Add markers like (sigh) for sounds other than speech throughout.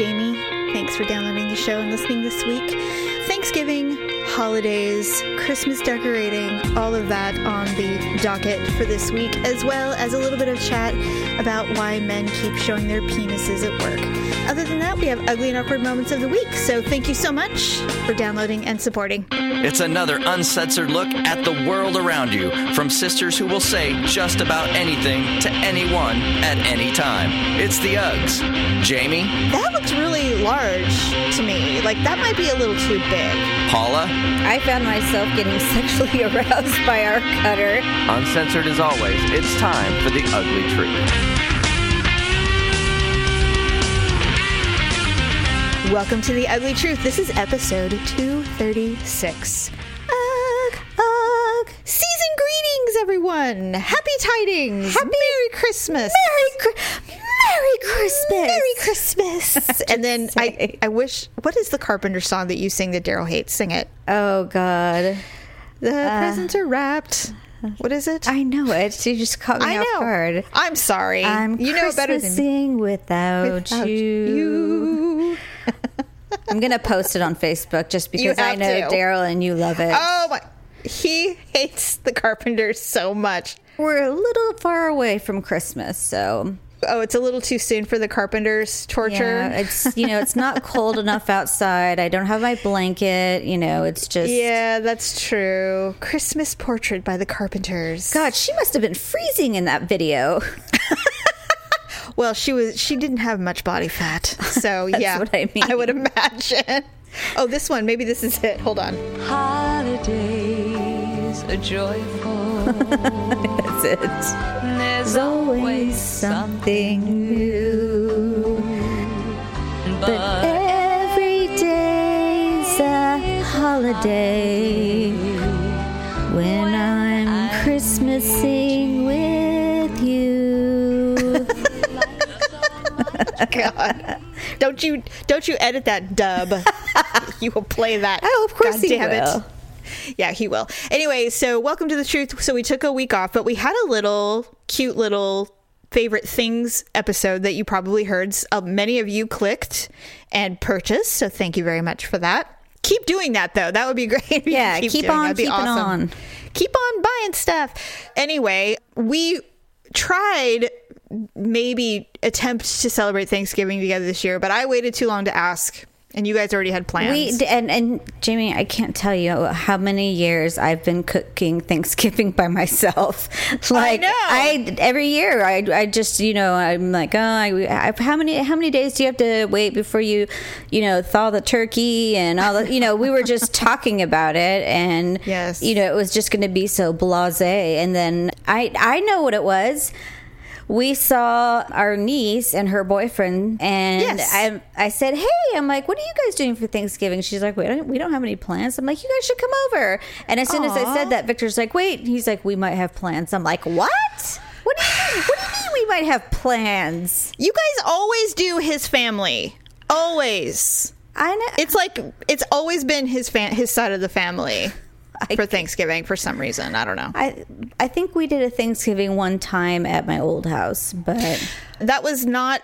Jamie. Thanks for downloading the show and listening this week. Thanksgiving, holidays, Christmas decorating, all of that on the docket for this week, as well as a little bit of chat about why men keep showing their penises at work. Other than that, we have ugly and awkward moments of the week. So thank you so much for downloading and supporting. It's another uncensored look at the world around you from sisters who will say just about anything to anyone at any time. It's the Uggs. Jamie, That looks really large to me. Like that might be a little too big. Paula, I found myself getting (laughs) sexually aroused by our cutter. uncensored as always. It's time for the ugly truth. Welcome to The Ugly Truth. This is episode 236. Ugh, ugh. Season greetings, everyone. Happy tidings. Happy Merry Christmas. Merry, Merry Christmas. Merry Christmas. (laughs) and then I. I wish, what is the Carpenter song that you sing that Daryl hates? Sing it. Oh God, The uh, presents are wrapped. What is it? I know it. You just caught me I off know. guard. I'm sorry. I'm you know better than me. Without, Without you. you. I'm gonna post it on Facebook just because I know. Daryl and you love it. Oh my. He hates the Carpenters so much. We're a little far away from Christmas, so Oh, it's a little too soon for the Carpenters torture. yeah, it's you know it's not cold (laughs) enough outside. I don't have my blanket. You know, it's just Yeah, that's true. Christmas portrait by the Carpenters. God, she must have been freezing in that video. (laughs) Well, she was she didn't have much body fat. So (laughs) yeah. what I mean. I would imagine. Oh, this one. Maybe this is it. Hold on. Holidays are joyful. (laughs) That's it. There's always something new. But every day's a holiday when I'm Christmasing (laughs) God. don't you don't you edit that dub. (laughs) you will play that. Oh, of course God he will. It. Yeah, he will. Anyway, so welcome to the truth. So we took a week off, but we had a little cute little favorite things episode that you probably heard. Uh, many of you clicked and purchased, so thank you very much for that. Keep doing that though. That would be (laughs) great. Yeah, keep doing. on keeping awesome. on. Keep on buying stuff. Anyway, we tried maybe attempt to celebrate Thanksgiving together this year, but I waited too long to ask, and you guys already had plans. We and and Jamie, I can't tell you how many years I've been cooking (laughs) Thanksgiving by myself. (laughs) Like know. I every year, I, I just you know I'm like oh I, I, how many how many days do you have to wait before you you know thaw the turkey and all the you know we were just (laughs) talking about it and Yes. you know it was just going to be so blasé and then I I know what it was. We saw our niece and her boyfriend, and Yes. I I said, "Hey, I'm like, what are you guys doing for Thanksgiving?" She's like, "We don't we don't have any plans." I'm like, "You guys should come over." And as soon as I said that, Victor's like, "Wait," he's like, "We might have plans." I'm like, "What? What do you mean? What do you mean we might have plans?" you guys always do his family. Always. I know. It's like it's always been his fan, his side of the family (laughs) for Thanksgiving for some reason. I don't know. I I think we did a Thanksgiving one time at my old house, but That was not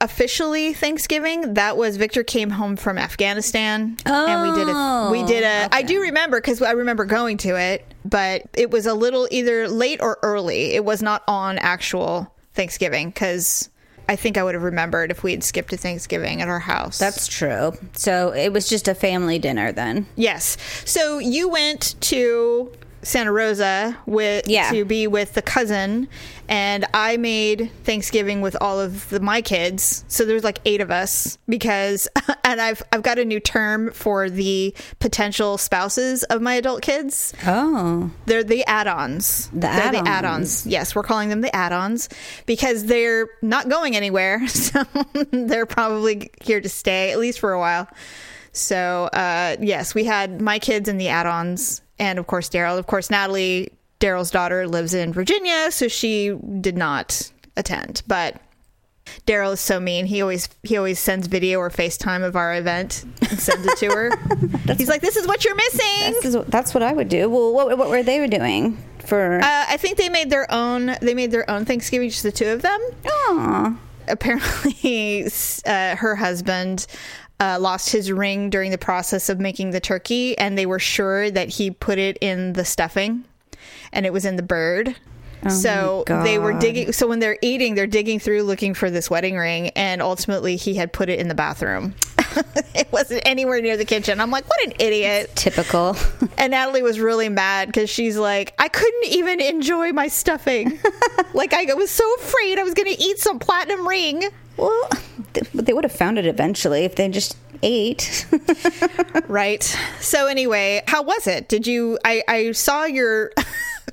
officially Thanksgiving. That was Victor came home from Afghanistan, and we did a oh, we did a. I do remember because I remember going to it, but it was a little either late or early. It was not on actual Thanksgiving because I think I would have remembered if we had skipped to Thanksgiving at our house. that's true. So it was just a family dinner then. Yes. So you went to Santa Rosa with Yeah. to be with the cousin, and I made Thanksgiving with all of the, my kids. So there's like eight of us because, (laughs) and I've I've got a new term for the potential spouses of my adult kids. Oh, They're the add-ons. The They're the add-ons. add-ons. Yes, we're calling them the add-ons because they're not going anywhere. (laughs) So (laughs) they're probably here to stay at least for a while. So uh, yes, we had my kids and the add-ons, and of course Daryl. Of course, Natalie, Daryl's daughter, lives in Virginia, so she did not attend. But Daryl is so mean. He always he always sends video or FaceTime of our event and sends it to her. (laughs) He's like, "This is what you're missing." Is, that's what I would do. Well, what, what were they doing for? Uh, I think they made their own. They made their own Thanksgiving, just the two of them. Aw. apparently (laughs) uh, her husband uh, lost his ring during the process of making the turkey, and they were sure that he put it in the stuffing, and it was in the bird. so they were digging. So when they're eating, they're digging through looking for this wedding ring, and ultimately he had put it in the bathroom. (laughs) it wasn't anywhere near the kitchen. I'm like, what an idiot! Typical. (laughs) And Natalie was really mad because she's like, I couldn't even enjoy my stuffing. (laughs) like I was so afraid I was going to eat some platinum ring. Well, th- they would have found it eventually if they just ate. (laughs) Right. So anyway, how was it? Did you? I I saw your. (laughs)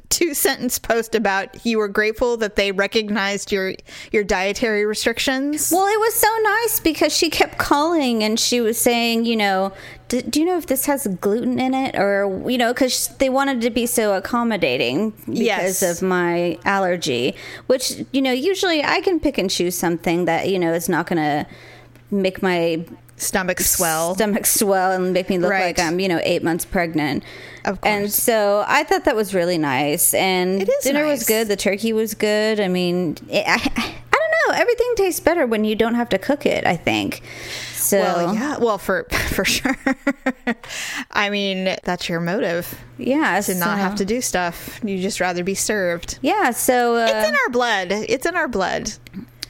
two sentence post about you were grateful that they recognized your your dietary restrictions Well, it was so nice because she kept calling and she was saying, you know, do, do you know if this has gluten in it? Or, you know, because they wanted to be so accommodating because Yes. of my allergy, which, you know, usually I can pick and choose something that, you know, is not going to make my stomach swell stomach swell and make me look Right. like I'm, you know, eight months pregnant. Of course. And so I thought that was really nice. And It is dinner was good. The turkey was good. I mean, it, I, know. Everything tastes better when you don't have to cook it, I think. So, well yeah well for (laughs) for sure (laughs) i mean that's your motive yeah. to not have to do stuff you just rather be served Yeah. So, uh, it's in our blood it's in our blood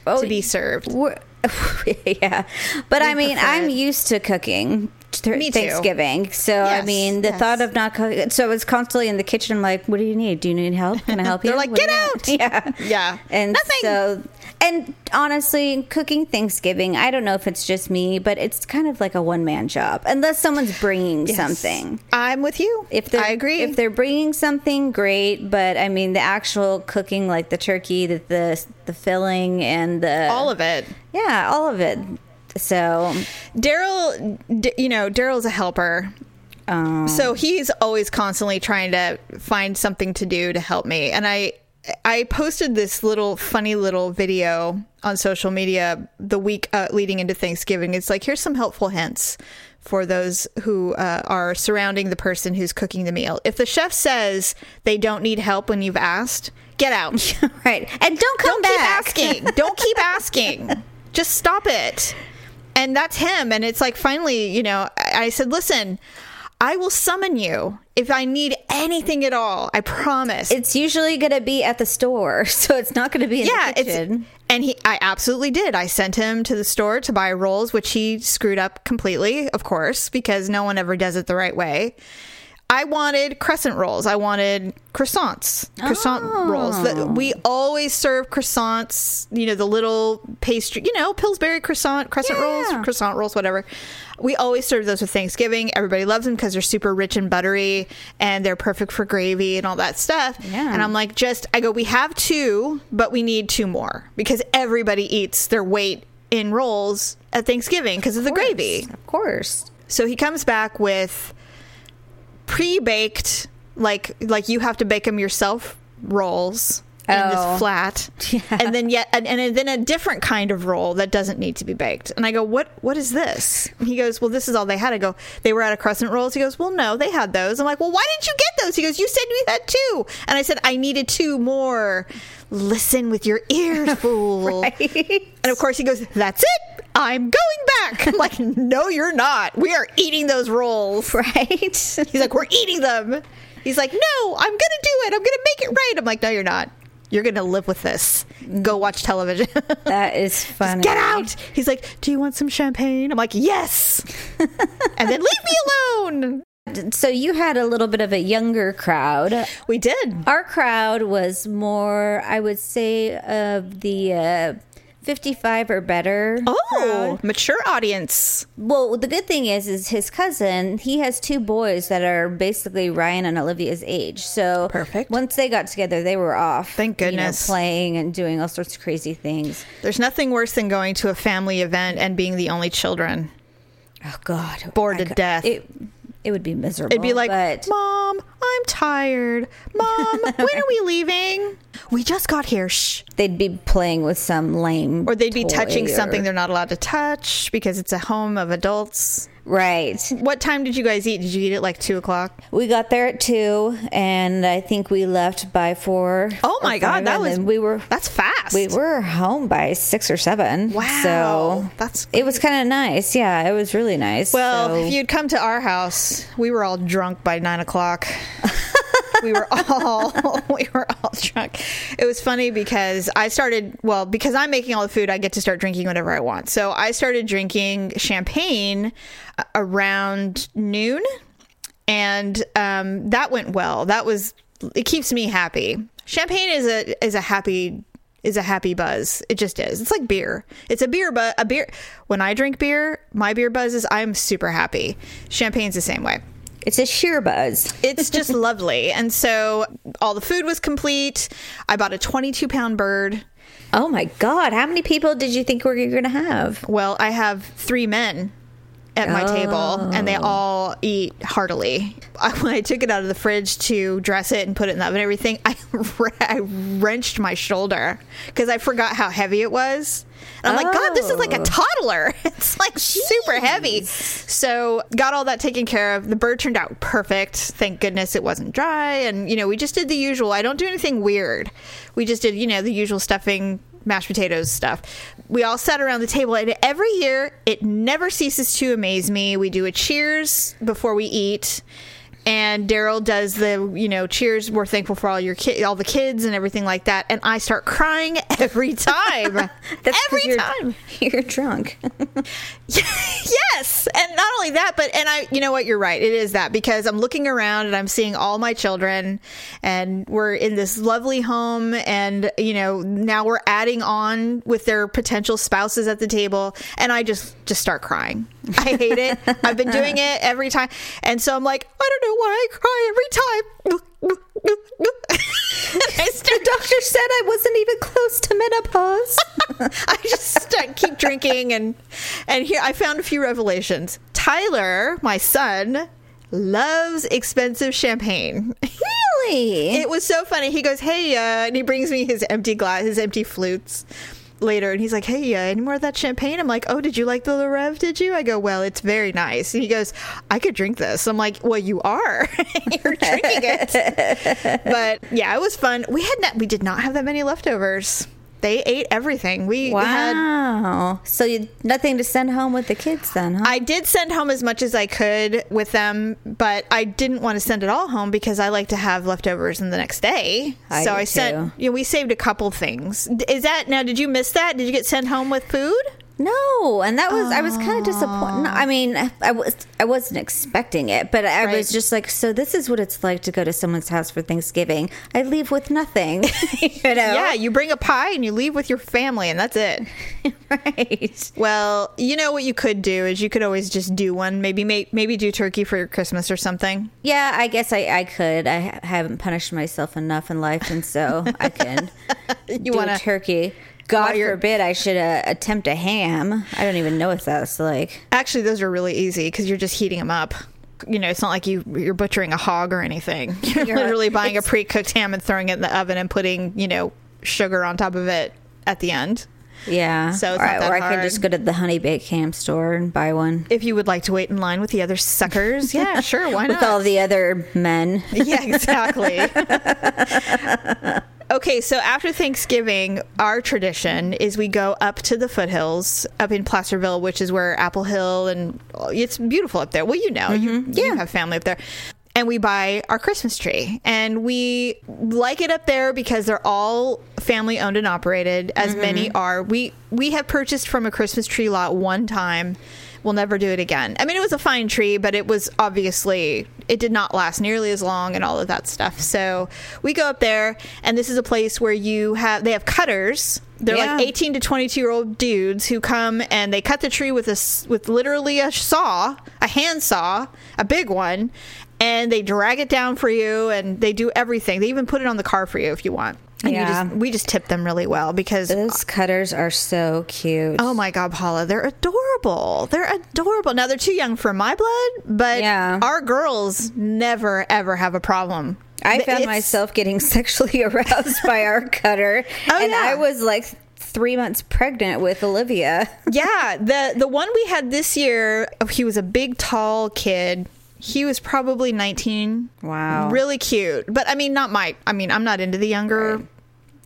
Oh, to be served (laughs) yeah, but I mean, I'm it. used to cooking th-. Thanksgiving, so I mean, the yes. thought of not cooking. So I was constantly in the kitchen. I'm like, "What do you need? Do you need help? Can I help (laughs) you?" They're like, What "Get you need?" out! (laughs) Yeah, (laughs) Yeah. and Nothing. so. And honestly, cooking Thanksgiving, I don't know if it's just me, but it's kind of like a one man job, unless someone's bringing Yes. something. i'm with you If they're, i agree If they're bringing something, great. But I mean, the actual cooking, like the turkey, the the, the filling, and the all of it yeah, all of it. So, daryl D- you know daryl's a helper um, so he's always constantly trying to find something to do to help me and i i posted this little funny little video on social media the week uh, leading into thanksgiving it's like here's some helpful hints for those who uh, are surrounding the person who's cooking the meal if the chef says they don't need help when you've asked get out (laughs) right, and don't come don't keep back. asking. Don't keep asking. (laughs) Just stop it. And that's him. And it's like finally, you know, I I said, listen, I will summon you if I need anything at all. I promise. It's usually going to be at the store, (laughs) so it's not going to be in yeah, the kitchen. and he I absolutely did. I sent him to the store to buy rolls, which he screwed up completely, of course, because no one ever does it the right way. I wanted crescent rolls. I wanted croissants, croissant rolls. That oh. we always serve croissants. You know, the little pastry. You know, Pillsbury croissant, crescent Yeah. rolls, croissant rolls, whatever. We always serve those with Thanksgiving. Everybody loves them because they're super rich and buttery, and they're perfect for gravy and all that stuff. Yeah. And I'm like, just I go. We have two, but we need two more because everybody eats their weight in rolls at Thanksgiving because of the gravy. Of course. So he comes back with pre-baked, like like you have to bake them yourself rolls in Oh. this flat, (laughs) Yeah. and then yet and, and then a different kind of roll that doesn't need to be baked. And I go, what What is this? And he goes, well, this is all they had. I go, they were out of crescent rolls. He goes, well, no, they had those. I'm like, well, why didn't you get those? He goes, you said we had two, and I said I needed two more. Listen with your ears, (laughs) fool. And of course, he goes, That's it. I'm going back. I'm (laughs) like, No, you're not. We are eating those rolls. Right? He's like, We're eating them. He's like, No, I'm going to do it. I'm going to make it right. I'm like, No, you're not. You're going to live with this. Go watch television. (laughs) that is funny. Get out. He's like, Do you want some champagne? I'm like, Yes. (laughs) and then leave me alone. So you had a little bit of a younger crowd. We did. Our crowd was more, I would say, of the uh, 55 or better. Oh, mature audience. Well, the good thing is, is his cousin. He has two boys that are basically Ryan and Olivia's age. So Perfect. Once they got together, they were off. Thank you know, goodness. playing and doing all sorts of crazy things. There's nothing worse than going to a family event and being the only children. Oh God, Bored I to death. It, it would be miserable. It'd be like, but Mom, I'm tired. Mom, (laughs) when are we leaving? We just got here. Shh. They'd be playing with some lame, Or they'd be touching or- something they're not allowed to touch because it's a home of adults. Right. What time did you guys eat? Did you eat at like two o'clock? We got there at two, and I think we left by four. Oh my God, five, that was- we were That's fast. we were home by six or seven. Wow. So That's it was kind of nice. Yeah, it was really nice. Well, So- if you'd come to our house, we were all drunk by nine o'clock. (laughs) we were all (laughs) we were all drunk. It was funny because I started well because I'm making all the food. I get to start drinking whatever I want. So I started drinking champagne uh, around noon, and um, that went well. That was it keeps me happy. Champagne is a is a happy is a happy buzz. It just is. It's like beer. It's a beer, but a beer. When I drink beer, my beer buzz is I'm super happy. Champagne's the same way. It's a sheer buzz. It's just (laughs) lovely. And so all the food was complete. I bought a 22 pound bird. Oh my god! How many people did you think we were going to have? Well, I have three men at my table, and they oh. all eat heartily. I, when I took it out of the fridge to dress it and put it in the oven and everything, I, (laughs) I wrenched my shoulder because I forgot how heavy it was. And I'm like, God, this is like a Oh. toddler. (laughs) It's like super heavy. So got all that taken care of. The bird turned out perfect. Thank goodness it wasn't dry. And, you know, we just did the usual. I don't do anything weird. We just did, you know, the usual stuffing, mashed potatoes stuff. We all sat around the table, and every year it never ceases to amaze me. We do a cheers before we eat. And Daryl does the, you know, cheers. We're thankful for all your ki- all the kids and everything like that. And I start crying (laughs) every time. (laughs) Every you're, time. (laughs) You're drunk. yes and not only that but and i you know what you're right it is that because i'm looking around and i'm seeing all my children and we're in this lovely home and you know now we're adding on with their potential spouses at the table and i just just start crying i hate it i've been doing it every time and so i'm like i don't know why i cry every time I start the doctor said I wasn't even close to menopause. (laughs) I just start, keep drinking and and here I found a few revelations. Tyler, my son, loves expensive champagne. really? It was so funny. He goes, "Hey," uh, and he brings me his empty glass, his empty flutes. Later, and he's like, "Hey, uh, any more of that champagne?" I'm like, "Oh, did you like the Le Rêve? Did you?" I go, "Well, it's very nice." And he goes, "I could drink this." I'm like, "Well, you are. (laughs) You're drinking it." (laughs) but yeah, it was fun. We had not, we did not have that many leftovers. They ate everything. We had wow. so you nothing to send home with the kids then, huh? I did send home as much as I could with them, but I didn't want to send it all home because I like to have leftovers in the next day. I so I sent. too. You know, we saved a couple things. Is that now? Did you miss that? Did you get sent home with food? No, and that was I was kind of disappointed. No, I mean, I was I wasn't expecting it, but I Right. was just like, so this is what it's like to go to someone's house for Thanksgiving. I leave with nothing, (laughs) you know? Yeah, you bring a pie and you leave with your family, and that's it. (laughs) right. Well, you know what you could do is you could always just do one. Maybe make maybe do turkey for your Christmas or something. Yeah, I guess I, I could. I haven't punished myself enough in life, and so I can (laughs) You do want a turkey. God you're- forbid I should uh, attempt a ham. I don't even know what that's like. Actually, those are really easy because you're just heating them up. You know, it's not like you you're butchering a hog or anything. (laughs) You're, You're- literally buying a pre-cooked ham and throwing it in the oven and putting you know sugar on top of it at the end. Yeah. So it's or, that or I can just go to the honey baked ham store and buy one. If you would like to wait in line with the other suckers, yeah, (laughs) sure, why not? With all the other men. yeah, exactly. (laughs) okay, so after Thanksgiving, our tradition is we go up to the foothills up in Placerville, which is where Apple Hill and it's beautiful up there. Well, you know, you, mm-hmm. you have family up there. And we buy our Christmas tree. And we like it up there because they're all family owned and operated, as mm-hmm. many are. We we have purchased from a Christmas tree lot one time. We'll never do it again. I mean, it was a fine tree, but it was obviously it did not last nearly as long and all of that stuff. So we go up there, and this is a place where you have they have cutters. They're Yeah. like eighteen to twenty two year old dudes who come and they cut the tree with a with literally a saw, a hand saw, a big one, and they drag it down for you, and they do everything. They even put it on the car for you if you want. And you Yeah. just, we just tip them really well because Those cutters are so cute. Oh my God, Paula, they're adorable. They're adorable. Now they're too young for my blood, but Yeah. our girls never ever have a problem I found it's- myself getting (laughs) sexually aroused by our cutter, (laughs) Oh, and yeah. I was like three months pregnant with Olivia. (laughs) Yeah, the the one we had this year, he was a big, tall kid. He was probably 19. Wow. Really cute. But I mean, not my, I mean, I'm not into the younger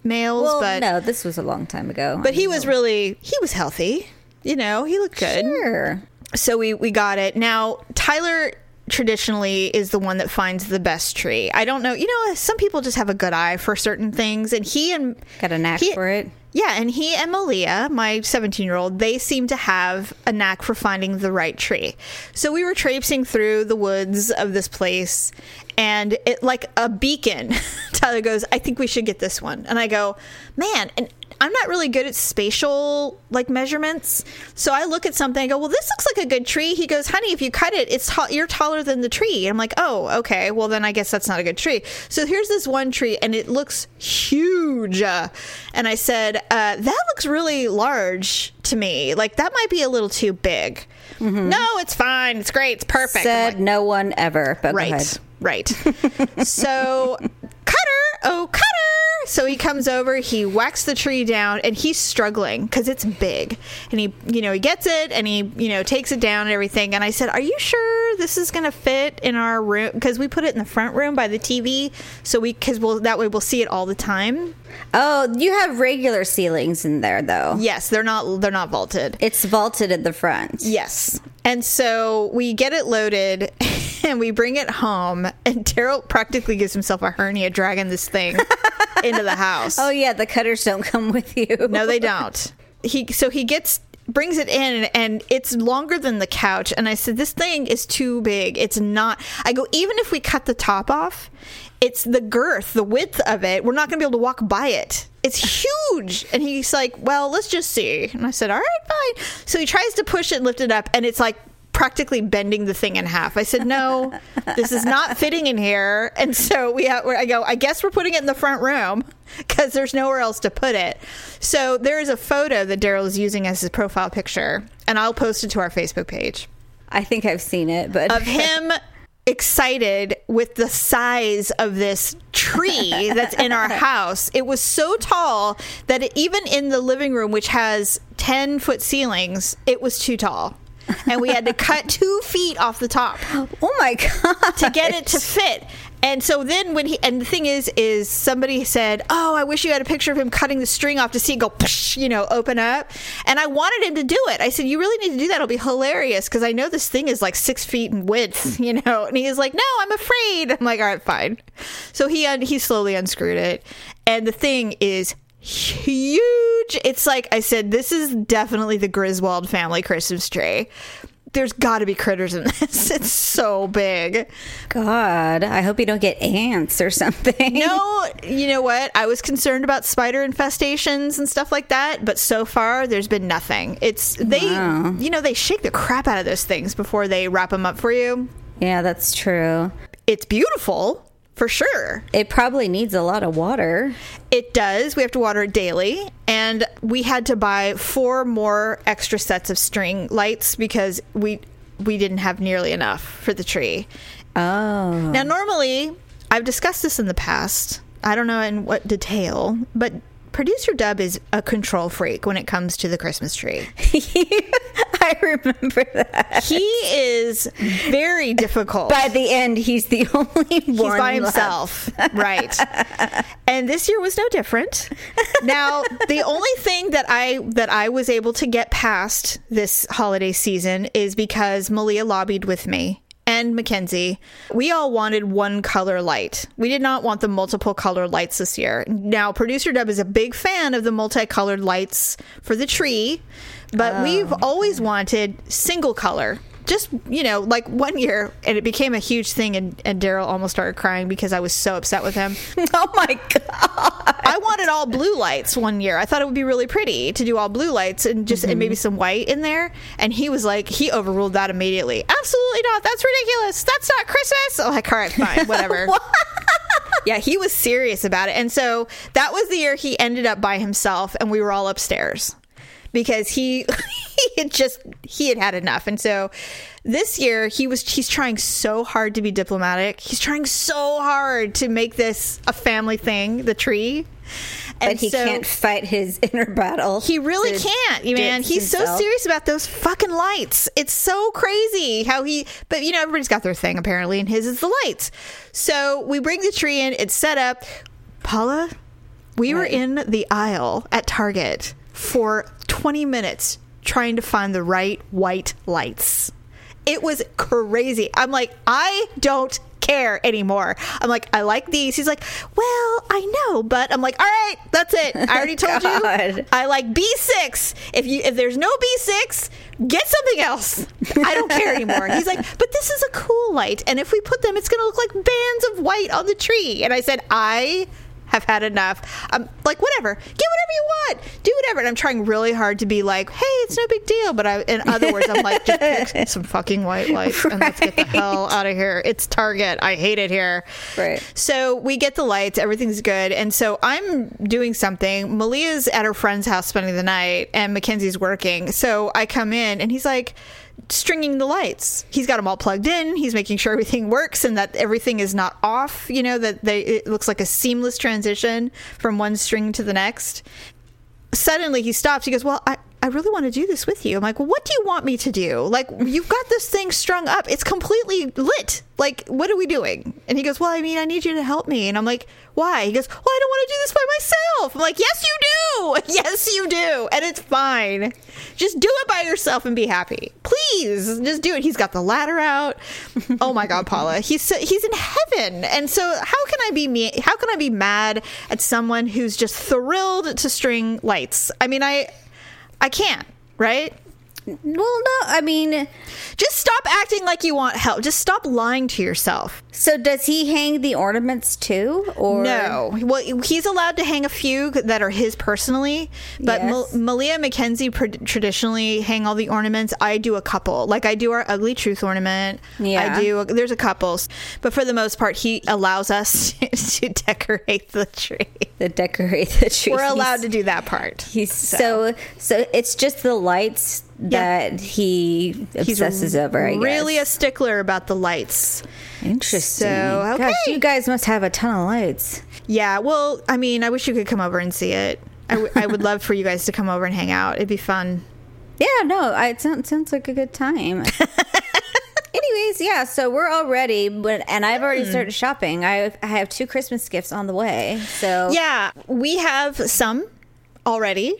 males, Well, but no, this was a long time ago. but he was really, he was healthy. You know, he looked good. sure. So we we got it. Now, Tyler traditionally is the one that finds the best tree. I don't know. You know, some people just have a good eye for certain things and he and Got a knack he- for it. Yeah, and he and Malia, my 17 year old, they seem to have a knack for finding the right tree. So we were traipsing through the woods of this place, and it like a beacon. (laughs) Tyler goes, "I think we should get this one," and I go, "Man!" And I'm not really good at spatial like measurements, so I look at something. I go, "Well, this looks like a good tree." He goes, "Honey, if you cut it, it's ta- you're taller than the tree." I'm like, "Oh, okay. Well, then I guess that's not a good tree." So here's this one tree, and it looks huge. And I said, uh, "That looks really large to me. Like that might be a little too big." No, it's fine. It's great. It's perfect. I'm like, Said no one ever. Right. Right. so, (laughs) Cutter, oh, Cutter. So he comes over, he whacks the tree down, and he's struggling because it's big. And he, you know, he gets it and he, you know, takes it down and everything. And I said, Are you sure this is going to fit in our room? Because we put it in the front room by the TV. So we, because we'll, that way we'll see it all the time. Oh, you have regular ceilings in there though. Yes, they're not, they're not vaulted. It's vaulted at the front. Yes. And so we get it loaded (laughs) and we bring it home, and Daryl practically gives himself a hernia dragging this thing (laughs) into the house. Oh yeah, the cutters don't come with you. No, they don't. He so he gets brings it in and it's longer than the couch and I said this thing is too big. It's not. I go even if we cut the top off, it's the girth, the width of it. We're not going to be able to walk by it. It's huge. And he's like, "Well, let's just see." And I said, "All right, fine." So he tries to push it and lift it up and it's like practically bending the thing in half. I said, "No, this is not fitting in here." And so we have, I go, "I guess we're putting it in the front room because there's nowhere else to put it." So there is a photo that Daryl is using as his profile picture, and I'll post it to our Facebook page I think I've seen it, but of him excited with the size of this tree that's in our (laughs) house. It was so tall that it, even in the living room, which has 10 foot ceilings, it was too tall. And we had to cut two feet off the top oh my god, to get it to fit. And so then when he and the thing is is somebody said, "Oh, I wish you had a picture of him cutting the string off to see it go, psh, you know, open up." And I wanted him to do it. I said, "You really need to do that. It'll be hilarious because I know this thing is like six feet in width, (laughs) you know." And he is like, "No, I'm afraid." I'm like, "All right, fine." So he un- he slowly unscrewed it, and the thing is huge. It's like I said, this is definitely the Griswold family Christmas tree. There's got to be critters in (laughs) this. It's so big. God, I hope you don't get ants or something. No, (laughs) you know what? I was concerned about spider infestations and stuff like that, but so far there's been nothing. It's they, Wow. you know, they shake the crap out of those things before they wrap them up for you. Yeah, that's true. It's beautiful for sure. It probably needs a lot of water. It does. We have to water it daily, and we had to buy four more extra sets of string lights because we we didn't have nearly enough for the tree. Oh, Now, normally, I've discussed this in the past. I don't know in what detail, but producer Dub is a control freak when it comes to the Christmas tree. (laughs) (laughs) I remember that. He is very difficult. By the end, he's the (laughs) only He's one by left. himself, right? And this year was no different. Now, the only thing that I that I was able to get past this holiday season is because Malia lobbied with me and Mackenzie. We all wanted one color light. We did not want the multiple color lights this year. Now, producer Dub is a big fan of the multicolored lights for the tree, but we've oh. always wanted single color just you know like one year and it became a huge thing and, and daryl almost started crying because i was so upset with him. (laughs) Oh my god! i wanted all blue lights one year. I thought it would be really pretty to do all blue lights and just and maybe mm-hmm. some white in there. And he was like he overruled that immediately. Absolutely not. That's ridiculous. That's not christmas. Oh, i'm like all right fine whatever. (laughs) Yeah he was serious about it. And so that was the year he ended up by himself and we were all upstairs because he (laughs) he had just he had had enough. And so this year he was he's trying so hard to be diplomatic. He's trying so hard to make this a family thing, the tree. but he can't fight his (laughs) inner battle. He really can't, man. He's so serious about those fucking lights. It's so crazy how he, but you know, everybody's got their thing apparently, and his is the lights. So we bring the tree in, it's set up. Paula, we were in the aisle at Target for 20 minutes trying to find the right white lights. It was crazy. I'm like, I don't care anymore. I'm like, I like these. He's like, well, I know, but I'm like, all right, that's it. I already (laughs) told you. I like B6. If you if there's no B6, get something else. I don't care anymore. He's like, but this is a cool light, and if we put them, it's going to look like bands of white on the tree. And I said, I have had enough. I'm like, whatever. Get whatever you want. Do whatever. And I'm trying really hard to be like, hey, it's no big deal. But I, in other words, I'm like, just pick (laughs) some fucking white lights and let's get the hell out of here. It's Target. I hate it here. Right. So we get the lights, everything's good. And so I'm doing something. Malia's at her friend's house spending the night, and Mackenzie's working. So I come in, and he's like, stringing the lights. He's got them all plugged in. He's making sure everything works and that everything is not off, you know, that they it looks like a seamless transition from one string to the next. Suddenly he stops. He goes, "Well, I I really want to do this with you." I'm like, "Well, what do you want me to do? Like, you've got this thing strung up. It's completely lit. Like, what are we doing?" And he goes, "Well, I mean, I need you to help me." And I'm like, "Why?" He goes, "Well, I don't want to do this by myself." I'm like, "Yes, you do. (laughs) Yes, you do. And it's fine. Just do it by yourself and be happy. Please, just do it." He's got the ladder out. Oh my god, Paula. He's so, he's in heaven. And so, how can I be me? How can I be mad at someone who's just thrilled to string lights? I mean, I I can't, right? Well, no, I mean, Just stop acting like you want help. Just stop lying to yourself. so does he hang the ornaments too, or No. Well, he's allowed to hang a few that are his personally, but Yes. Mal- Malia and Mackenzie pr- traditionally hang all the ornaments. I do a couple. Like I do our ugly truth ornament. Yeah. I do. There's a couple, but for the most part, he allows us (laughs) to decorate the tree. The decorate the tree? We're allowed to do that part. He's so so. it's just the lights Yeah. that he obsesses over. I really guess. a stickler about the lights. interesting. So, Gosh, okay. you guys must have a ton of lights. Yeah, well, I mean, I wish you could come over and see it. I, w- I would love for you guys to come over and hang out. It'd be fun. (laughs) Yeah, no, I, it sounds, sounds like a good time. (laughs) Anyways, yeah, so we're all ready, but and I've already Hmm. started shopping. I I have two Christmas gifts on the way. So Yeah, we have some already.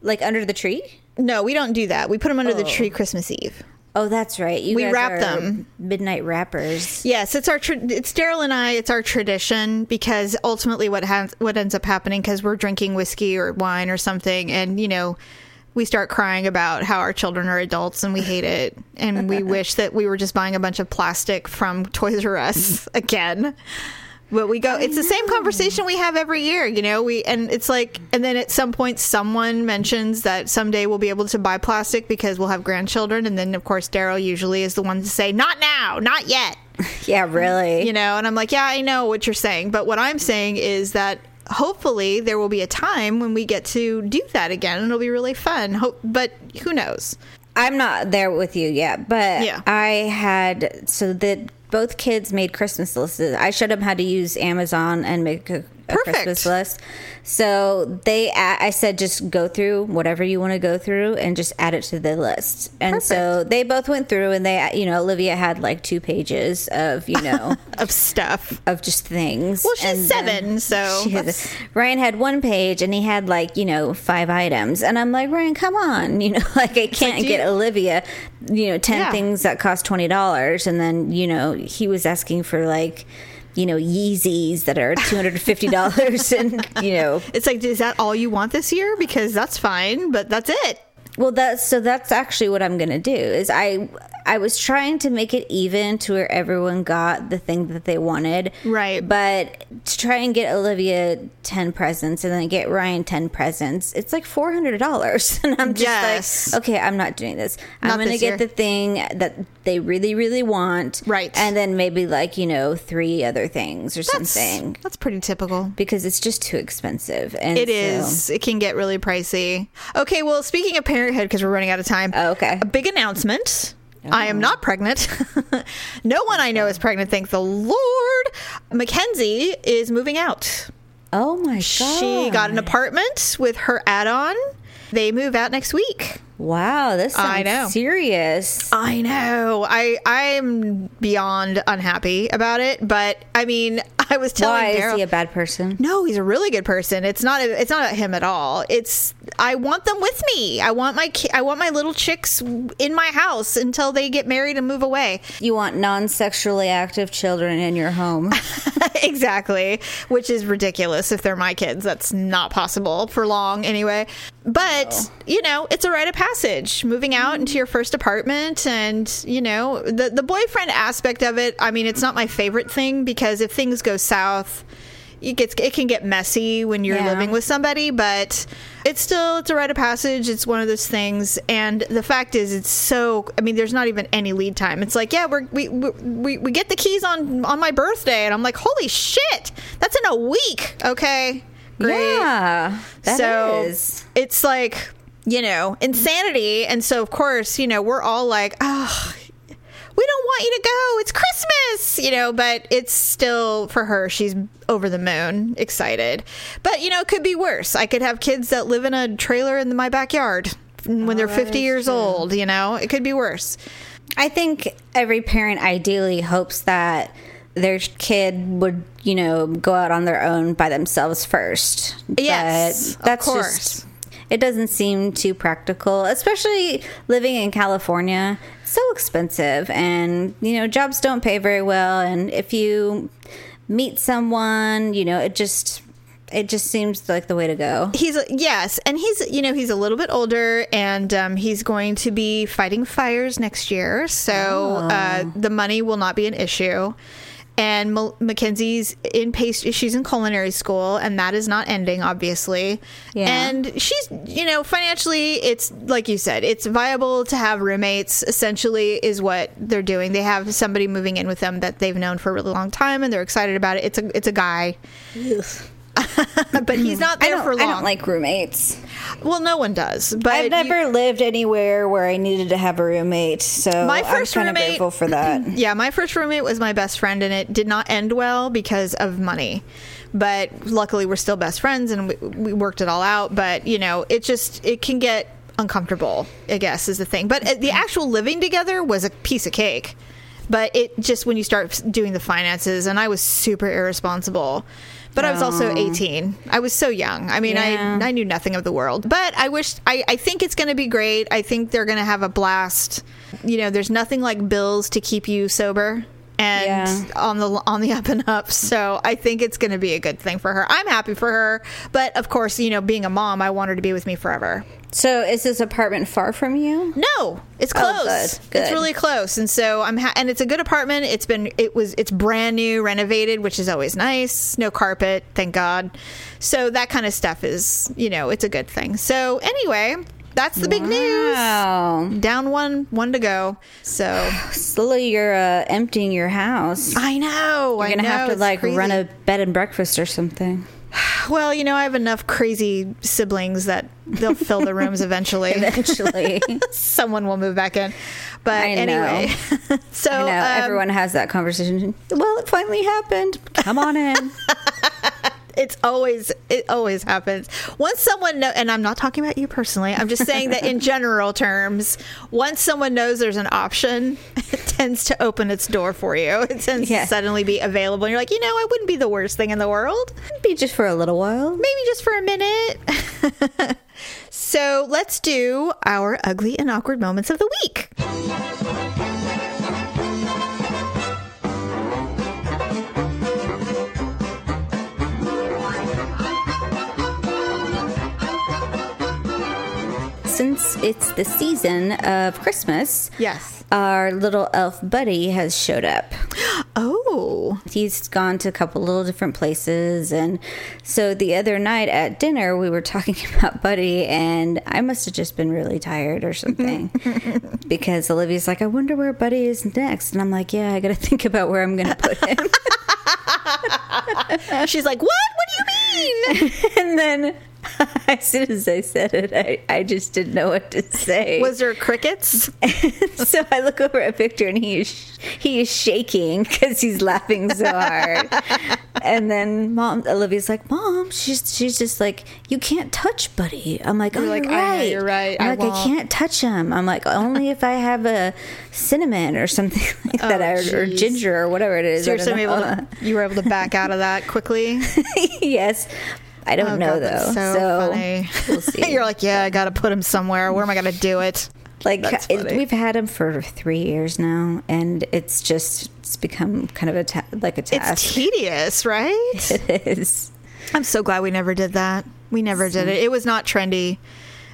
like under the tree. No, we don't do that. We put them under the Oh. tree Christmas Eve. Oh, that's right. You We wrap them. midnight wrappers. Yes, it's our tra- it's Daryl and I. It's our tradition because ultimately, what has what ends up happening because we're drinking whiskey or wine or something, and you know, we start crying about how our children are adults and we hate it, and we (laughs) wish that we were just buying a bunch of plastic from Toys R Us (laughs) again. But we go. It's the same oh, conversation we have every year, you know. We and it's like, and then at some point, someone mentions that someday we'll be able to buy plastic because we'll have grandchildren, and then of course Daryl usually is the one to say, "Not now, not yet." (laughs) Yeah, really. you know and i'm like yeah i know what you're saying but what i'm saying is that hopefully there will be a time when we get to do that again and it'll be really fun Hope, but who knows I'm not there with you yet, but Yeah. I had so that both kids made Christmas lists. I showed them how to use Amazon and make a, a Perfect. Christmas list. So they, I said, just go through whatever you want to go through and just add it to the list. And so they both went through, and they, you know, Olivia had like two pages of, you know. (laughs) of stuff of just things. Well, she's And um, seven, so (laughs) she had- Ryan had one page and he had like you know five items, and I'm like Ryan, come on, (laughs) you know, like I can't do get you- Olivia, you know, ten Yeah. things that cost twenty dollars, and then you know he was asking for like. You know, Yeezys that are two hundred fifty dollars, and you know, it's like is that all you want this year? Because that's fine but that's it Well, that's so that's actually what I'm gonna do. Is I I was trying to make it even to where everyone got the thing that they wanted. Right. But to try and get Olivia 10 presents and then get Ryan 10 presents, it's like $400. (laughs) And I'm just Yes. like, okay, I'm not doing this. I'm going to get year. the thing that they really, really want. Right. And then maybe like, you know, three other things or That's, something that's pretty typical. because it's just too expensive. And It so- is. It can get really pricey. Okay, well, speaking of parenthood, because we're running out of time. Oh, okay. A big announcement. I am oh. not pregnant. (laughs) no one I know is pregnant, thank the Lord. Mackenzie is moving out. Oh my god. She got an apartment with her add on. They move out next week. Wow, this sounds I know. serious. I know. I I'm beyond unhappy about it, but I mean, (laughs) I was telling Why Daryl- is he a bad person? No, he's a really good person. It's not. It's not him at all. It's. I want them with me. I want my. ki- I want my little chicks in my house until they get married and move away. You want non-sexually active children in your home. (laughs) exactly, which is ridiculous. If they're my kids, that's not possible for long anyway. But you know, it's a rite of passage. Passage, moving out into your first apartment, and you know, the the boyfriend aspect of it. I mean, it's not my favorite thing because if things go south. It gets it can get messy when you're Yeah. living with somebody, but it's still it's a rite of passage. It's one of those things, and the fact is, it's so. I mean, there's not even any lead time. It's like, yeah, we're, we we we get the keys on on my birthday, and I'm like, holy shit, that's in a week. Okay, great. Yeah, that so is. it's like you know insanity, and so of course you know we're all like, oh. We don't want you to go. It's Christmas, you know, but it's still for her. She's over the moon, excited. But, you know, it could be worse. I could have kids that live in a trailer in my backyard when oh, they're 50 years old, you know? It could be worse. I think every parent ideally hopes that their kid would, you know, go out on their own by themselves first. Yes, But of that's course. just it doesn't seem too practical, especially living in California. It's so expensive and, you know, jobs don't pay very well and if you meet someone, you know, it just it just seems like the way to go. He's yes, and he's you know he's a little bit older, and um, he's going to be fighting fires next year, so uh, the money will not be an issue. And M- Mackenzie's in pastry, she's in culinary school, and that is not ending, obviously. Yeah. And she's, you know, financially, it's like you said, it's viable to have roommates. Essentially, is what they're doing. They have somebody moving in with them that they've known for a really long time, and they're excited about it. It's a it's a guy, (laughs) but he's not there for long. I don't like roommates. Well, no one does. But I've you- never lived anywhere where I needed to have a roommate, so My I'm first roommate- grateful for that. (clears throat) yeah, my first roommate was my best friend, and it did not end well because of money. But luckily, we're still best friends, and we, we worked it all out. But you know, it just it can get uncomfortable. I guess is the thing. But uh, the actual living together was a piece of cake. But it just when you start doing the finances, and I was super irresponsible. But I was also 18. I was so young. I mean, Yeah. I I knew nothing of the world. But I wish I, I think it's going to be great. I think they're going to have a blast. You know, there's nothing like bills to keep you sober and Yeah. on the on the (laughs) up and up. So I think it's going to be a good thing for her. I'm happy for her, but of course, you know, being a mom, I want her to be with me forever. So, is this apartment far from you? No, it's Oh, close. good, good. It's really close, and so I'm ha- and it's a good apartment. It's been it was it's brand new, renovated, which is always nice. No carpet, thank God. So that kind of stuff is you know it's a good thing. So anyway, that's the big news. Wow. Down one, one to go. So Slowly, you're uh, emptying your house. I know You're gonna know, have to like crazy. run a bed and breakfast or something. (sighs) Well, you know, I have enough crazy siblings that they'll fill the rooms eventually. (laughs) Eventually, (laughs) Someone will move back in. But I know. anyway, (laughs) so I know um, everyone has that conversation. Well, it finally happened. Come on in. It's always it always happens. Once someone know and i'm not talking about you personally i'm just saying that in (laughs) general terms once someone knows there's an option (laughs) it tends to open its door for you. It tends Yeah. to suddenly be available and you're like you know i wouldn't be the worst thing in the world. Be just for a little while. maybe just for a minute. (laughs) So let's do our ugly and awkward moments of the week since it's the season of Christmas, Yes. our little elf buddy has showed up. Oh. He's gone to a couple little different places. And so the other night at dinner, we were talking (laughs) about Buddy, and I must have just been really tired or something (laughs) because Olivia's like, I wonder where Buddy is next. And I'm like, yeah, I got to (laughs) think about where I'm going to put him. She's like, what? What do you mean? and then (laughs) as soon as I said it, I, I just didn't know what to say. Was there crickets? (laughs) so I look over at Victor and he is he is shaking because he's laughing so hard. (laughs) and then mom Olivia's like, "Mom, she's she's just like, you can't touch Buddy." I'm like, "Oh, You're like, you're "I know, right. you're right. I'm I like, I won't." can't touch him. I'm like, only if I have a cinnamon or something like that, oh, or, or ginger or whatever it is. So you're able to, you were able to back out of that quickly. yes, I don't Oh, know God, though. so, funny. (laughs) we'll. (laughs) You're like, yeah, I got to put him somewhere. Where am I going to do it? like it- we've had him for three years now, and it's just it's become kind of a ta- like a task. It's (laughs) tedious, right? it is. I'm so glad we never did that. We never did it. It was not trendy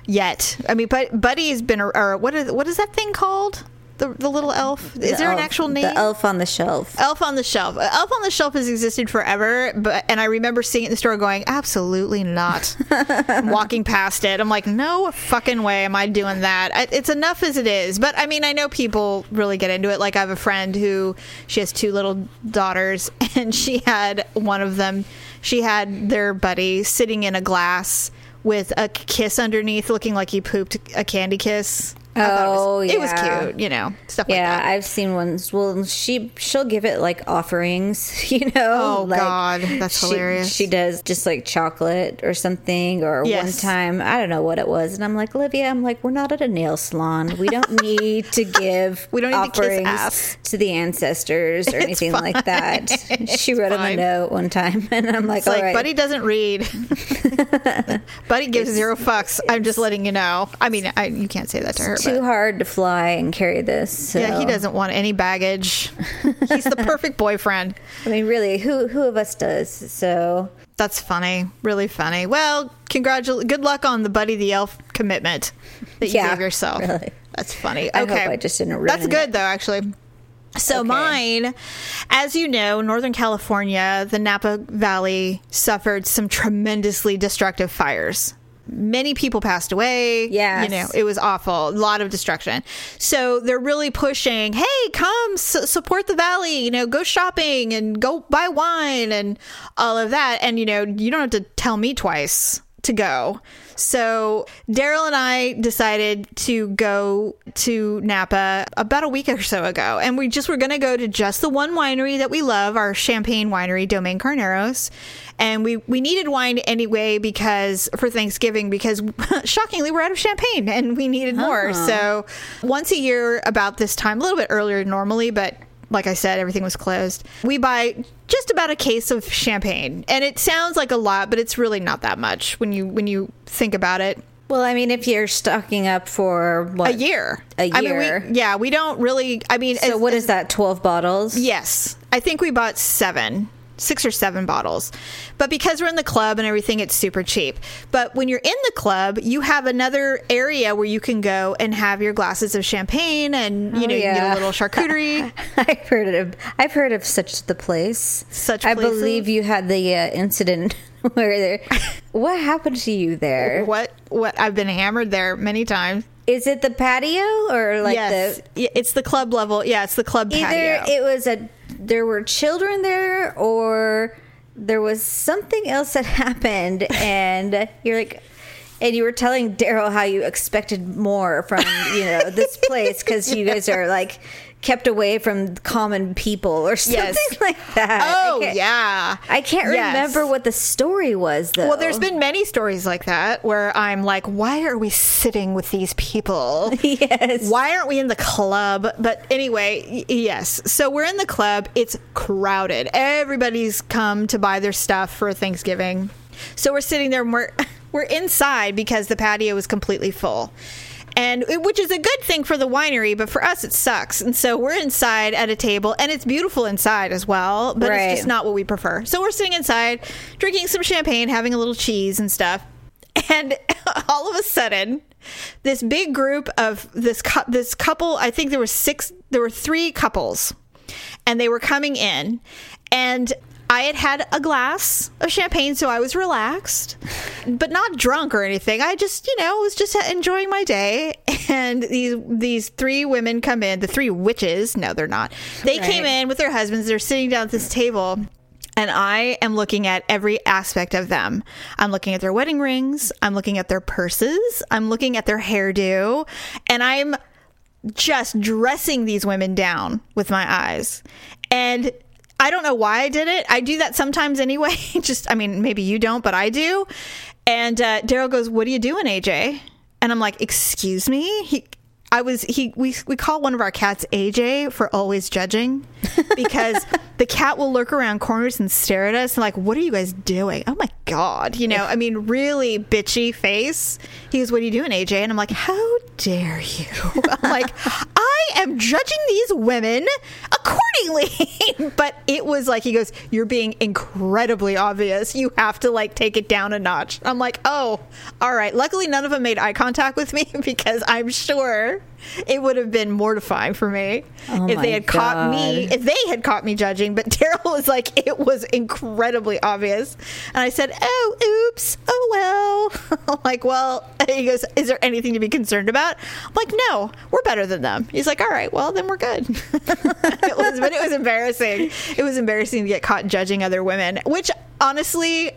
yet. I mean, but Buddy's been, or, or what is what is that thing called? The the little elf. Is The there an actual name? The elf on the shelf. Elf on the Shelf. Uh, Elf on the Shelf has existed forever, but and I remember seeing it in the store, going, "Absolutely not." (laughs) Walking past it, I'm like, "No fucking way am I doing that." I, it's enough as it is. But I mean, I know people really get into it. Like I have a friend who she has two little daughters, (laughs) and she had one of them. She had their buddy sitting in a glass with a kiss underneath, looking like he pooped a candy kiss. Thought it was- Oh, it was cute, you know, stuff like Yeah, that. I've seen ones. Well, she she'll give it like offerings, (laughs) you know. Oh, like, God, that's she- hilarious. She does just like chocolate or something. Or Yes. one time, I don't know what it was, and I'm like, Olivia, I'm like, we're not at a nail salon. We don't (laughs) need to give We don't need to offerings ass. to the ancestors or anything like that. (laughs) She wrote him a note one time, and I'm like, It's all like right. Buddy doesn't read. Buddy gives zero fucks. I'm just letting you know. I mean, I, you can't say that to her. Too hard to fly and carry this. So. yeah, he doesn't want any baggage. (laughs) He's the perfect boyfriend. I mean, really, who who of us does? So That's funny, really funny. Well, congratulations. Good luck on the Buddy the Elf commitment that you Yeah, gave yourself. really. That's funny. I okay, hope I just didn't That's it. good though, actually. So Okay. mine, as you know, Northern California, the Napa Valley suffered some tremendously destructive fires. Many people passed away. Yeah, You know, it was awful. A lot of destruction. So they're really pushing, hey, come s- support the valley, you know, go shopping and go buy wine and all of that. And, you know, you don't have to tell me twice to go. So Daryl and I decided to go to Napa about a week or so ago, and we just were going to go to just the one winery that we love, our champagne winery, Domaine Carneros, and we we needed wine anyway because for Thanksgiving because (laughs) shockingly we're out of champagne and we needed more. So once a year about this time, a little bit earlier than normally, but like I said, everything was closed. We buy just about a case of champagne, and it sounds like a lot, but it's really not that much when you when you think about it. Well, I mean, if you're stocking up for what A year, A I mean, year. we, yeah, we don't really. I mean, So as- what is that? Twelve bottles? Yes, I think we bought seven, six or seven bottles. But because we're in the club and everything, it's super cheap. But when you're in the club, you have another area where you can go and have your glasses of champagne, and you Oh, know, you get a little charcuterie. (laughs) I've heard of. I've heard of such the place. Such I places? believe you had the uh, incident (laughs) where there. what happened to you there? what? What? I've been hammered there many times. Is it the patio or like yes, the? Yeah, it's the club level. Yeah, it's the club Either patio. it was a there were children there or there was something else that (laughs) happened and you're like and you were telling Daryl how you expected more from you know this place because you guys are like kept away from common people or (laughs) something Yes. like that. oh I yeah, I can't Yes. remember what the story was though. Well, there's been many stories like that where I'm like, why are we sitting with these people? (laughs) yes. Why aren't we in the club? But anyway, y- yes. So we're in the club. It's crowded. Everybody's come to buy their stuff for Thanksgiving. So we're sitting there and we're (laughs) we're inside because the patio is completely full. And it- which is a good thing for the winery, but for us it sucks. And so we're inside at a table and it's beautiful inside as well, but Right. it's just not what we prefer. So we're sitting inside, drinking some champagne, having a little cheese and stuff. And (laughs) all of a sudden, this big group of this cou- this couple. I think there were six. There were three couples, and they were coming in, and I had had a glass of champagne, so I was relaxed, but not drunk or anything. I just, you know, was just enjoying my day. (laughs) And these these three women come in, the three witches. No, they're not. They Right. came in with their husbands. They're sitting down at this table. And I am looking at every aspect of them. I'm looking at their wedding rings. I'm looking at their purses. I'm looking at their hairdo. And I'm just dressing these women down with my eyes. And I don't know why I did it. I do that sometimes anyway. (laughs) just, I mean, maybe you don't, but I do. And uh, Daryl goes, "What are you doing, AJ?" And I'm like, "Excuse me." He, I was he we we call one of our cats AJ for always judging (laughs) because the cat will lurk around corners and stare at us and like, "What are you guys doing?" Oh my god, you know, I mean, really bitchy face. He goes, "What are you doing, AJ?" And I'm like, "How dare you?" (laughs) I'm like, "I am judging these women accordingly." (laughs) but it was like he goes, "You're being incredibly obvious. You have to like take it down a notch." I'm like, "Oh, all right." Luckily, none of them made eye contact with me because I'm sure (laughs) it would have been mortifying for me Oh if they had caught me. If they had caught me judging, but (laughs) Daryl was like, it was incredibly obvious, and I said, "Oh, oops. Oh well." (laughs) I'm like, "Well," he goes, "Is there anything to be concerned about?" I'm like, "No, we're better than them." He's like, "All right, well then we're good." it was, but it was embarrassing. It was embarrassing to get caught judging other women, which honestly,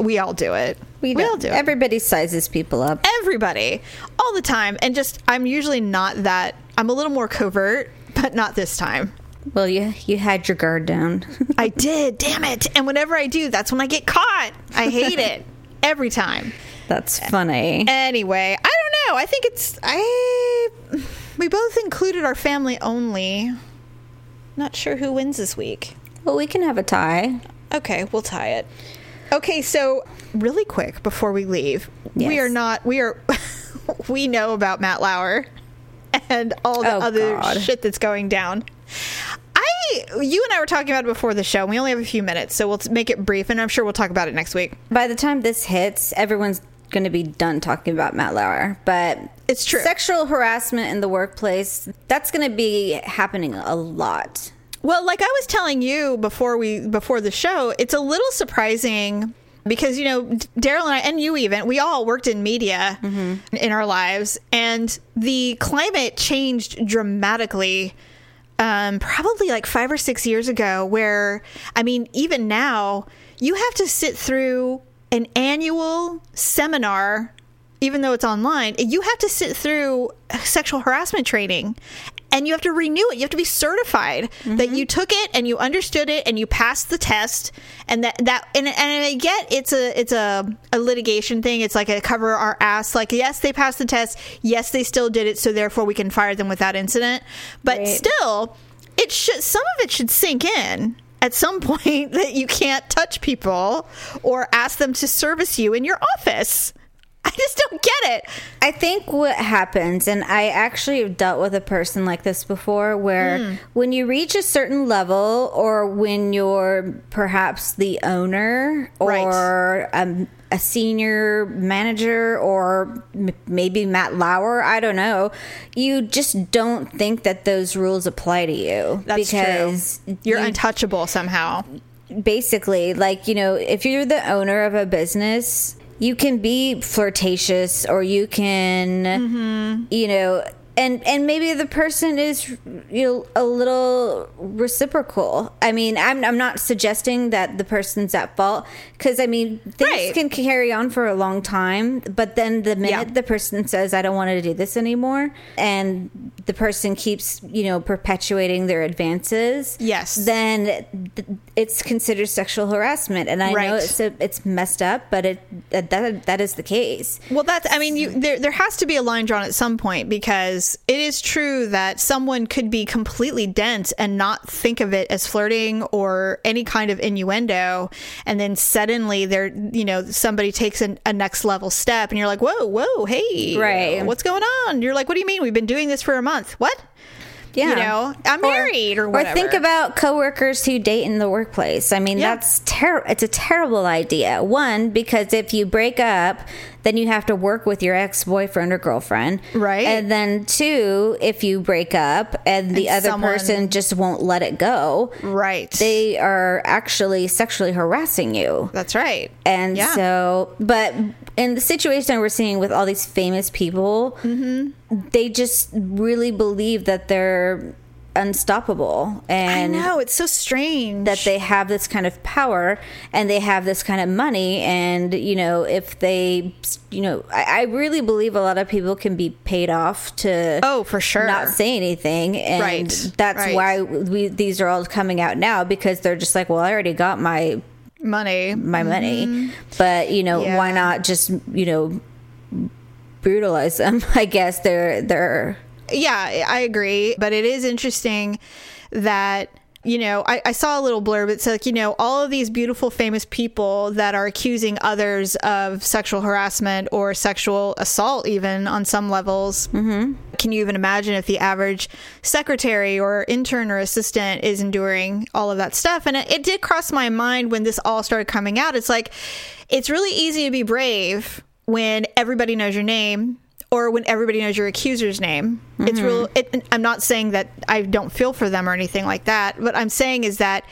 we all do it. We, all don't- do it. Everybody sizes people up. Everybody, all the time, and just I'm usually not that. I'm a little more covert, but not this time. Well, you you had your guard down. (laughs) I did, damn it. And whenever I do, that's when I get caught. I hate it (laughs) every time. That's funny. Anyway, I don't know. I think it's I we both included our family only. Not sure who wins this week. Well, we can have a tie. Okay, we'll tie it. Okay, so really quick before we leave, we are not we are (laughs) we know about Matt Lauer and all the Oh, other God. shit that's going down. I you and I were talking about it before the show. We only have a few minutes, so we'll make it brief and I'm sure we'll talk about it next week. By the time this hits, everyone's going to be done talking about Matt Lauer. But It's true. Sexual harassment in the workplace, that's going to be happening a lot. Well, like I was telling you before we before the show, it's a little surprising because you know Daryl and I and you even we all worked in media in our lives, and the climate changed dramatically. Um, probably like five or six years ago, where I mean, even now, you have to sit through an annual seminar even though it's online, you have to sit through sexual harassment training and you have to renew it. You have to be certified that mm-hmm. you took it and you understood it and you passed the test and that that and, and I get it's a it's a, a litigation thing. It's like a cover our ass like yes, they passed the test. Yes, they still did it, so therefore we can fire them without incident. But Right. still, it should some of it should sink in at some (laughs) point that you can't touch people or ask them to service you in your office. (laughs) I just don't get it. I think what happens, and I actually have dealt with a person like this before, where Hmm. when you reach a certain level, or when you're perhaps the owner Right. or um, a senior manager, or m- maybe Matt Lauer, I don't know, you just don't think that those rules apply to you That's because true. You're you untouchable somehow. basically like you know if you're the owner of a business you can be flirtatious or you can Mm-hmm. you know and and maybe the person is you know, a little reciprocal i mean i'm, I'm not suggesting that the person's at fault because i mean things Right. can carry on for a long time but then the minute Yeah. the person says i don't want to do this anymore and the person keeps you know perpetuating their advances Yes. then it's considered sexual harassment and i know it's a, it's messed up but it that, that that is the case Well, that's, I mean, you, there, there has to be a line drawn at some point because it is true that someone could be completely dense and not think of it as flirting or any kind of innuendo. And then suddenly there, you know, somebody takes an, a next level step and you're like, whoa, whoa, hey, Right. what's going on? You're like, what do you mean? We've been doing this for a month. What? Yeah. You know, I'm married or, whatever. Or think about coworkers who date in the workplace. I mean, Yeah. that's terrible. It's a terrible idea. One, because if you break up, then you have to work with your ex boyfriend or girlfriend. Right. And then two, if you break up and the And other someone- person just won't let it go, right. they are actually sexually harassing you. That's right. And Yeah. so, but in the situation we're seeing with all these famous people, Mm-hmm. they just really believe that they're unstoppable and I know it's so strange that they have this kind of power and they have this kind of money. And, you know, if they, you know, I, I really believe a lot of people can be paid off to Oh, for sure. not say anything. And Right, that's right. why we, these are all coming out now because they're just like, well, I already got my money. my money. But you know, Mm-hmm. Yeah. why not just you know brutalize them? (laughs) I guess they're they're Yeah, I agree. But it is interesting that, you know, I, I saw a little blurb. It's like, you know, all of these beautiful, famous people that are accusing others of sexual harassment or sexual assault, even on some levels. Mm-hmm. Can you even imagine if the average secretary or intern or assistant is enduring all of that stuff? And it, it did cross my mind when this all started coming out. It's like, it's really easy to be brave when everybody knows your name or when everybody knows your accuser's name. It's real. Mm-hmm. It, I'm not saying that I don't feel for them or anything like that. What I'm saying is that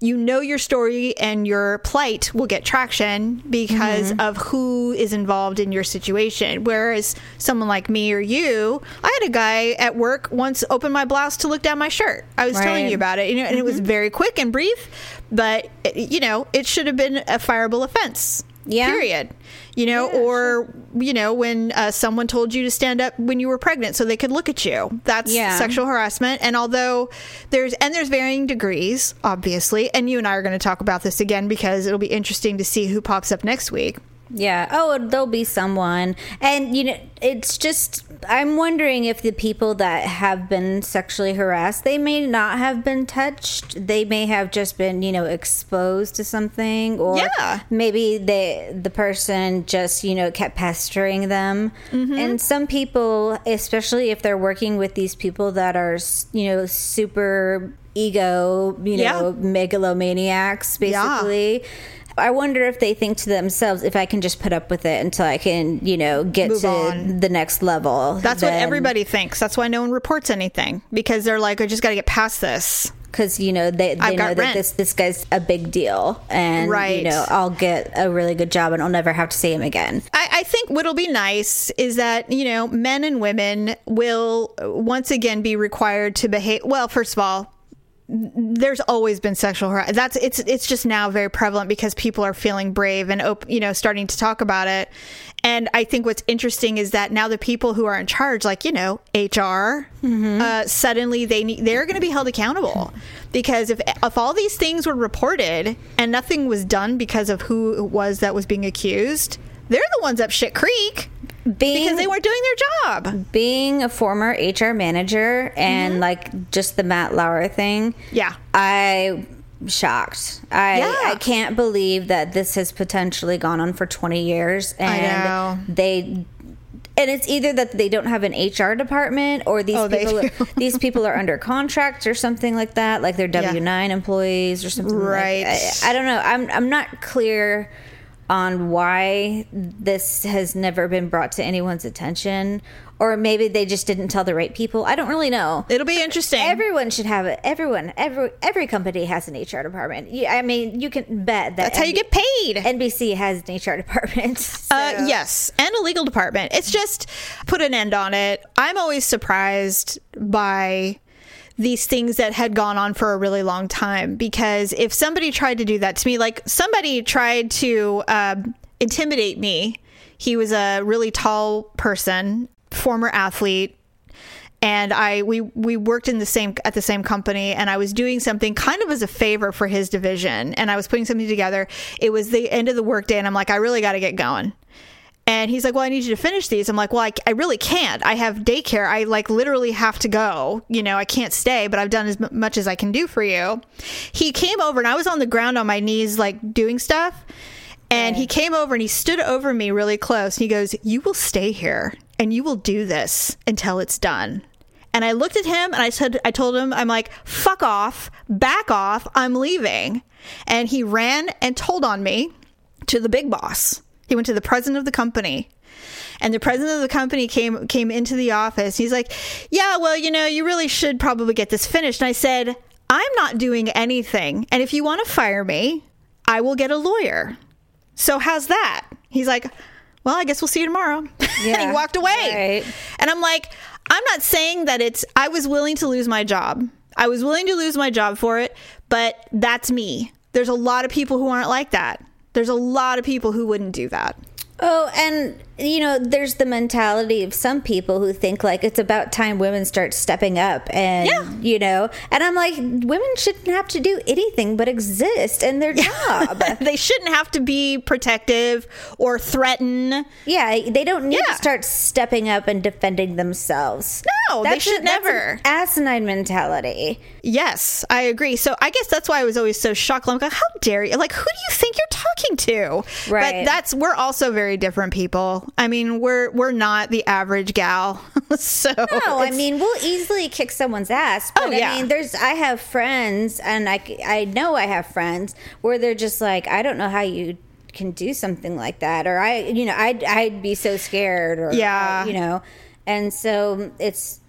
you know your story and your plight will get traction because mm-hmm. of who is involved in your situation. Whereas someone like me or you, I had a guy at work once open my blouse to look down my shirt. I was telling you about it, you know, and it was mm-hmm. very quick and brief, but you know, it should have been a fireable offense. Yeah. Period. You know, or you know, when uh, someone told you to stand up when you were pregnant so they could look at you. That's Yeah. sexual harassment. And although there's and there's varying degrees, obviously, and you and I are going to talk about this again because it'll be interesting to see who pops up next week. Yeah. Oh, there'll be someone, and you know, it's just I'm wondering if the people that have been sexually harassed, they may not have been touched. They may have just been you know exposed to something, or Yeah. maybe they the person just you know kept pestering them. Mm-hmm. And some people, especially if they're working with these people that are you know super ego, you Yeah. know, megalomaniacs, basically. Yeah. I wonder if they think to themselves, if I can just put up with it until I can, you know, get Move to on. the next level. That's what everybody thinks. That's why no one reports anything because they're like, I just got to get past this. because you know they, they know that rent. this this guy's a big deal, and Right. you know I'll get a really good job and I'll never have to see him again. I, I think what'll be nice is that you know men and women will once again be required to behave well. First of all, there's always been sexual harassment. That's it's it's just now very prevalent because people are feeling brave and op- you know starting to talk about it. And I think what's interesting is that now the people who are in charge, like you know HR, uh, suddenly they need they're going to be held accountable because if if all these things were reported and nothing was done because of who it was that was being accused, they're the ones up shit creek Being because they weren't doing their job. being a former HR manager and Mm-hmm. like just the Matt Lauer thing. Yeah. I shocked. I Yeah. I can't believe that this has potentially gone on for 20 years and know. they and it's either that they don't have an HR department or these Oh, people these people are under contract or something like that like they're W9 employees or something like- Right. I, I don't know. I'm I'm not clear on why this has never been brought to anyone's attention or maybe they just didn't tell the right people. I don't really know. It'll be interesting. Everyone should have it. Everyone, every every company has an HR department. I mean, you can bet that That's how you get paid. NBC has an HR department. (laughs) Uh, yes, and a legal department. It's just put an end on it. I'm always surprised by these things that had gone on for a really long time because if somebody tried to do that to me, like somebody tried to um, intimidate me, he was a really tall person, former athlete, and I we we worked in the same at the same company and I was doing something kind of as a favor for his division and I was putting something together. It was the end of the workday and I'm like I really got to get going. And he's like, "Well, I need you to finish these." I'm like, "Well, I, I really can't. I have daycare. I like literally have to go. You know, I can't stay, but I've done as much as I can do for you." He came over and I was on the ground on my knees like doing stuff. And he came over and he stood over me really close. And he goes, "You will stay here and you will do this until it's done." And I looked at him and I said, I told him, I'm like, fuck off, back off, I'm leaving. And he ran and told on me to the big boss. He went to the president of the company. And the president of the company came came into the office. He's like, "Yeah, well, you know, you really should probably get this finished." And I said, "I'm not doing anything. And if you want to fire me, I will get a lawyer." So how's that? He's like, "Well, I guess we'll see you tomorrow." (laughs) and he walked away. right. And I'm like, I'm not saying that it's, I was willing to lose my job. I was willing to lose my job for it, but that's me. There's a lot of people who aren't like that. There's a lot of people who wouldn't do that. Oh, and you know, there's the mentality of some people who think like it's about time women start stepping up and Yeah. you know, and I'm like women shouldn't have to do anything but exist in their job. (laughs) they shouldn't have to be protective or threaten. yeah, they don't need Yeah. to start stepping up and defending themselves. No, they should that's never. an asinine mentality. Yes, I agree. So I guess that's why I was always so shocked. I'm like, how dare you? Like, who do you think you're talking to? Right. But that's we're also very different people. I mean, we're we're not the average gal. (laughs) so No, I mean we'll easily kick someone's ass. But Oh, yeah. I mean, there's I have friends, and I I know I have friends where they're just like, I don't know how you can do something like that, or I, you know, I'd I'd be so scared, or Yeah. you know, and so it's.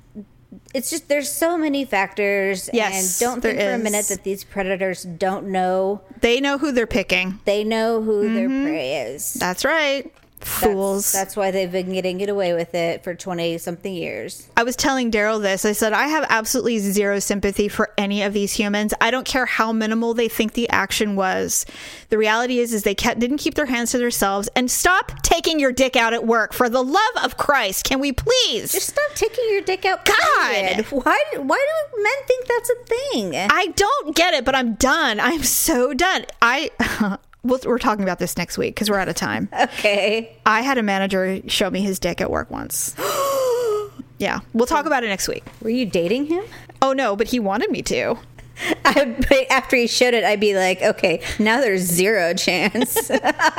It's just there's so many factors, Yes, and don't think for a minute that these predators don't know. they know who they're picking. They know who their mm-hmm. prey is. That's right. That's- Fools. That's why they've been getting it away with it for twenty something years. I was telling Daryl this. I said, I have absolutely zero sympathy for any of these humans. I don't care how minimal they think the action was. The reality is, is they kept, didn't keep their hands to themselves. And stop taking your dick out at work. For the love of Christ, can we please? Just stop taking your dick out. God! Why? Why do men think that's a thing? I don't get it, but I'm done. I'm so done. I. (laughs) we'll- We're talking about this next week because we're out of time. (laughs) okay. I had a manager show me his dick at work once. (gasps) yeah, we'll talk about it next week. Were you dating him? Oh no, but he wanted me to. (laughs) I, after he showed it, I'd be like, okay, now there's zero chance.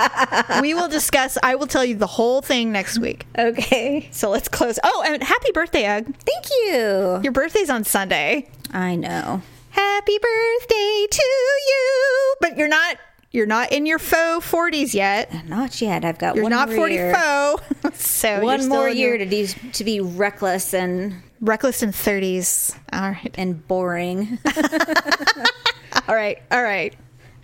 (laughs) we will discuss. I will tell you the whole thing next week. okay. So let's close. Oh, and happy birthday, Ugg. Thank you. Your birthday's on Sunday. I know. Happy birthday to you. But you're not. You're not in your faux forties yet. Not yet. I've got You're one not forty year. faux. (laughs) so One more year your to do, to be reckless and reckless in thirties. All right. and boring. (laughs) All right. All right.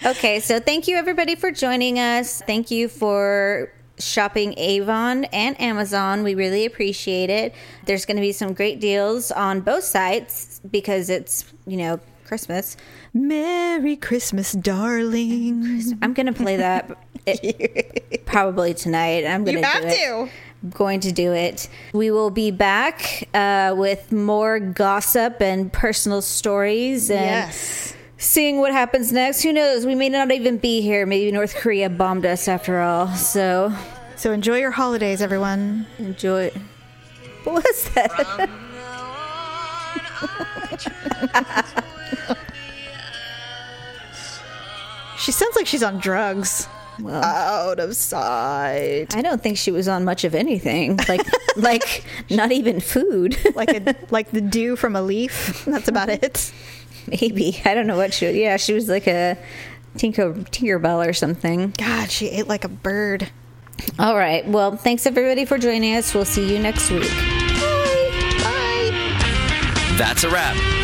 Okay, so thank you everybody for joining us. Thank you for shopping Avon and Amazon. We really appreciate it. There's going to be some great deals on both sites because it's, you know, Christmas. Merry Christmas, darling. I'm going to play that (laughs) it, probably tonight. I'm going to have do it. to. I'm going to do it. We will be back uh, with more gossip and personal stories and Yes. seeing what happens next. Who knows? We may not even be here. Maybe North Korea bombed us after all. So So enjoy your holidays, everyone. enjoy. What was that? (laughs) She sounds like she's on drugs. Well, Out of sight. I don't think she was on much of anything. Like, (laughs) like not even food. (laughs) Like a (laughs) like the dew from a leaf. That's about it. Maybe I don't know what she. Yeah, she was like a Tinker Tinkerbell or something. God, she ate like a bird. All right. Well, thanks everybody for joining us. We'll see you next week. Bye. Bye. That's a wrap.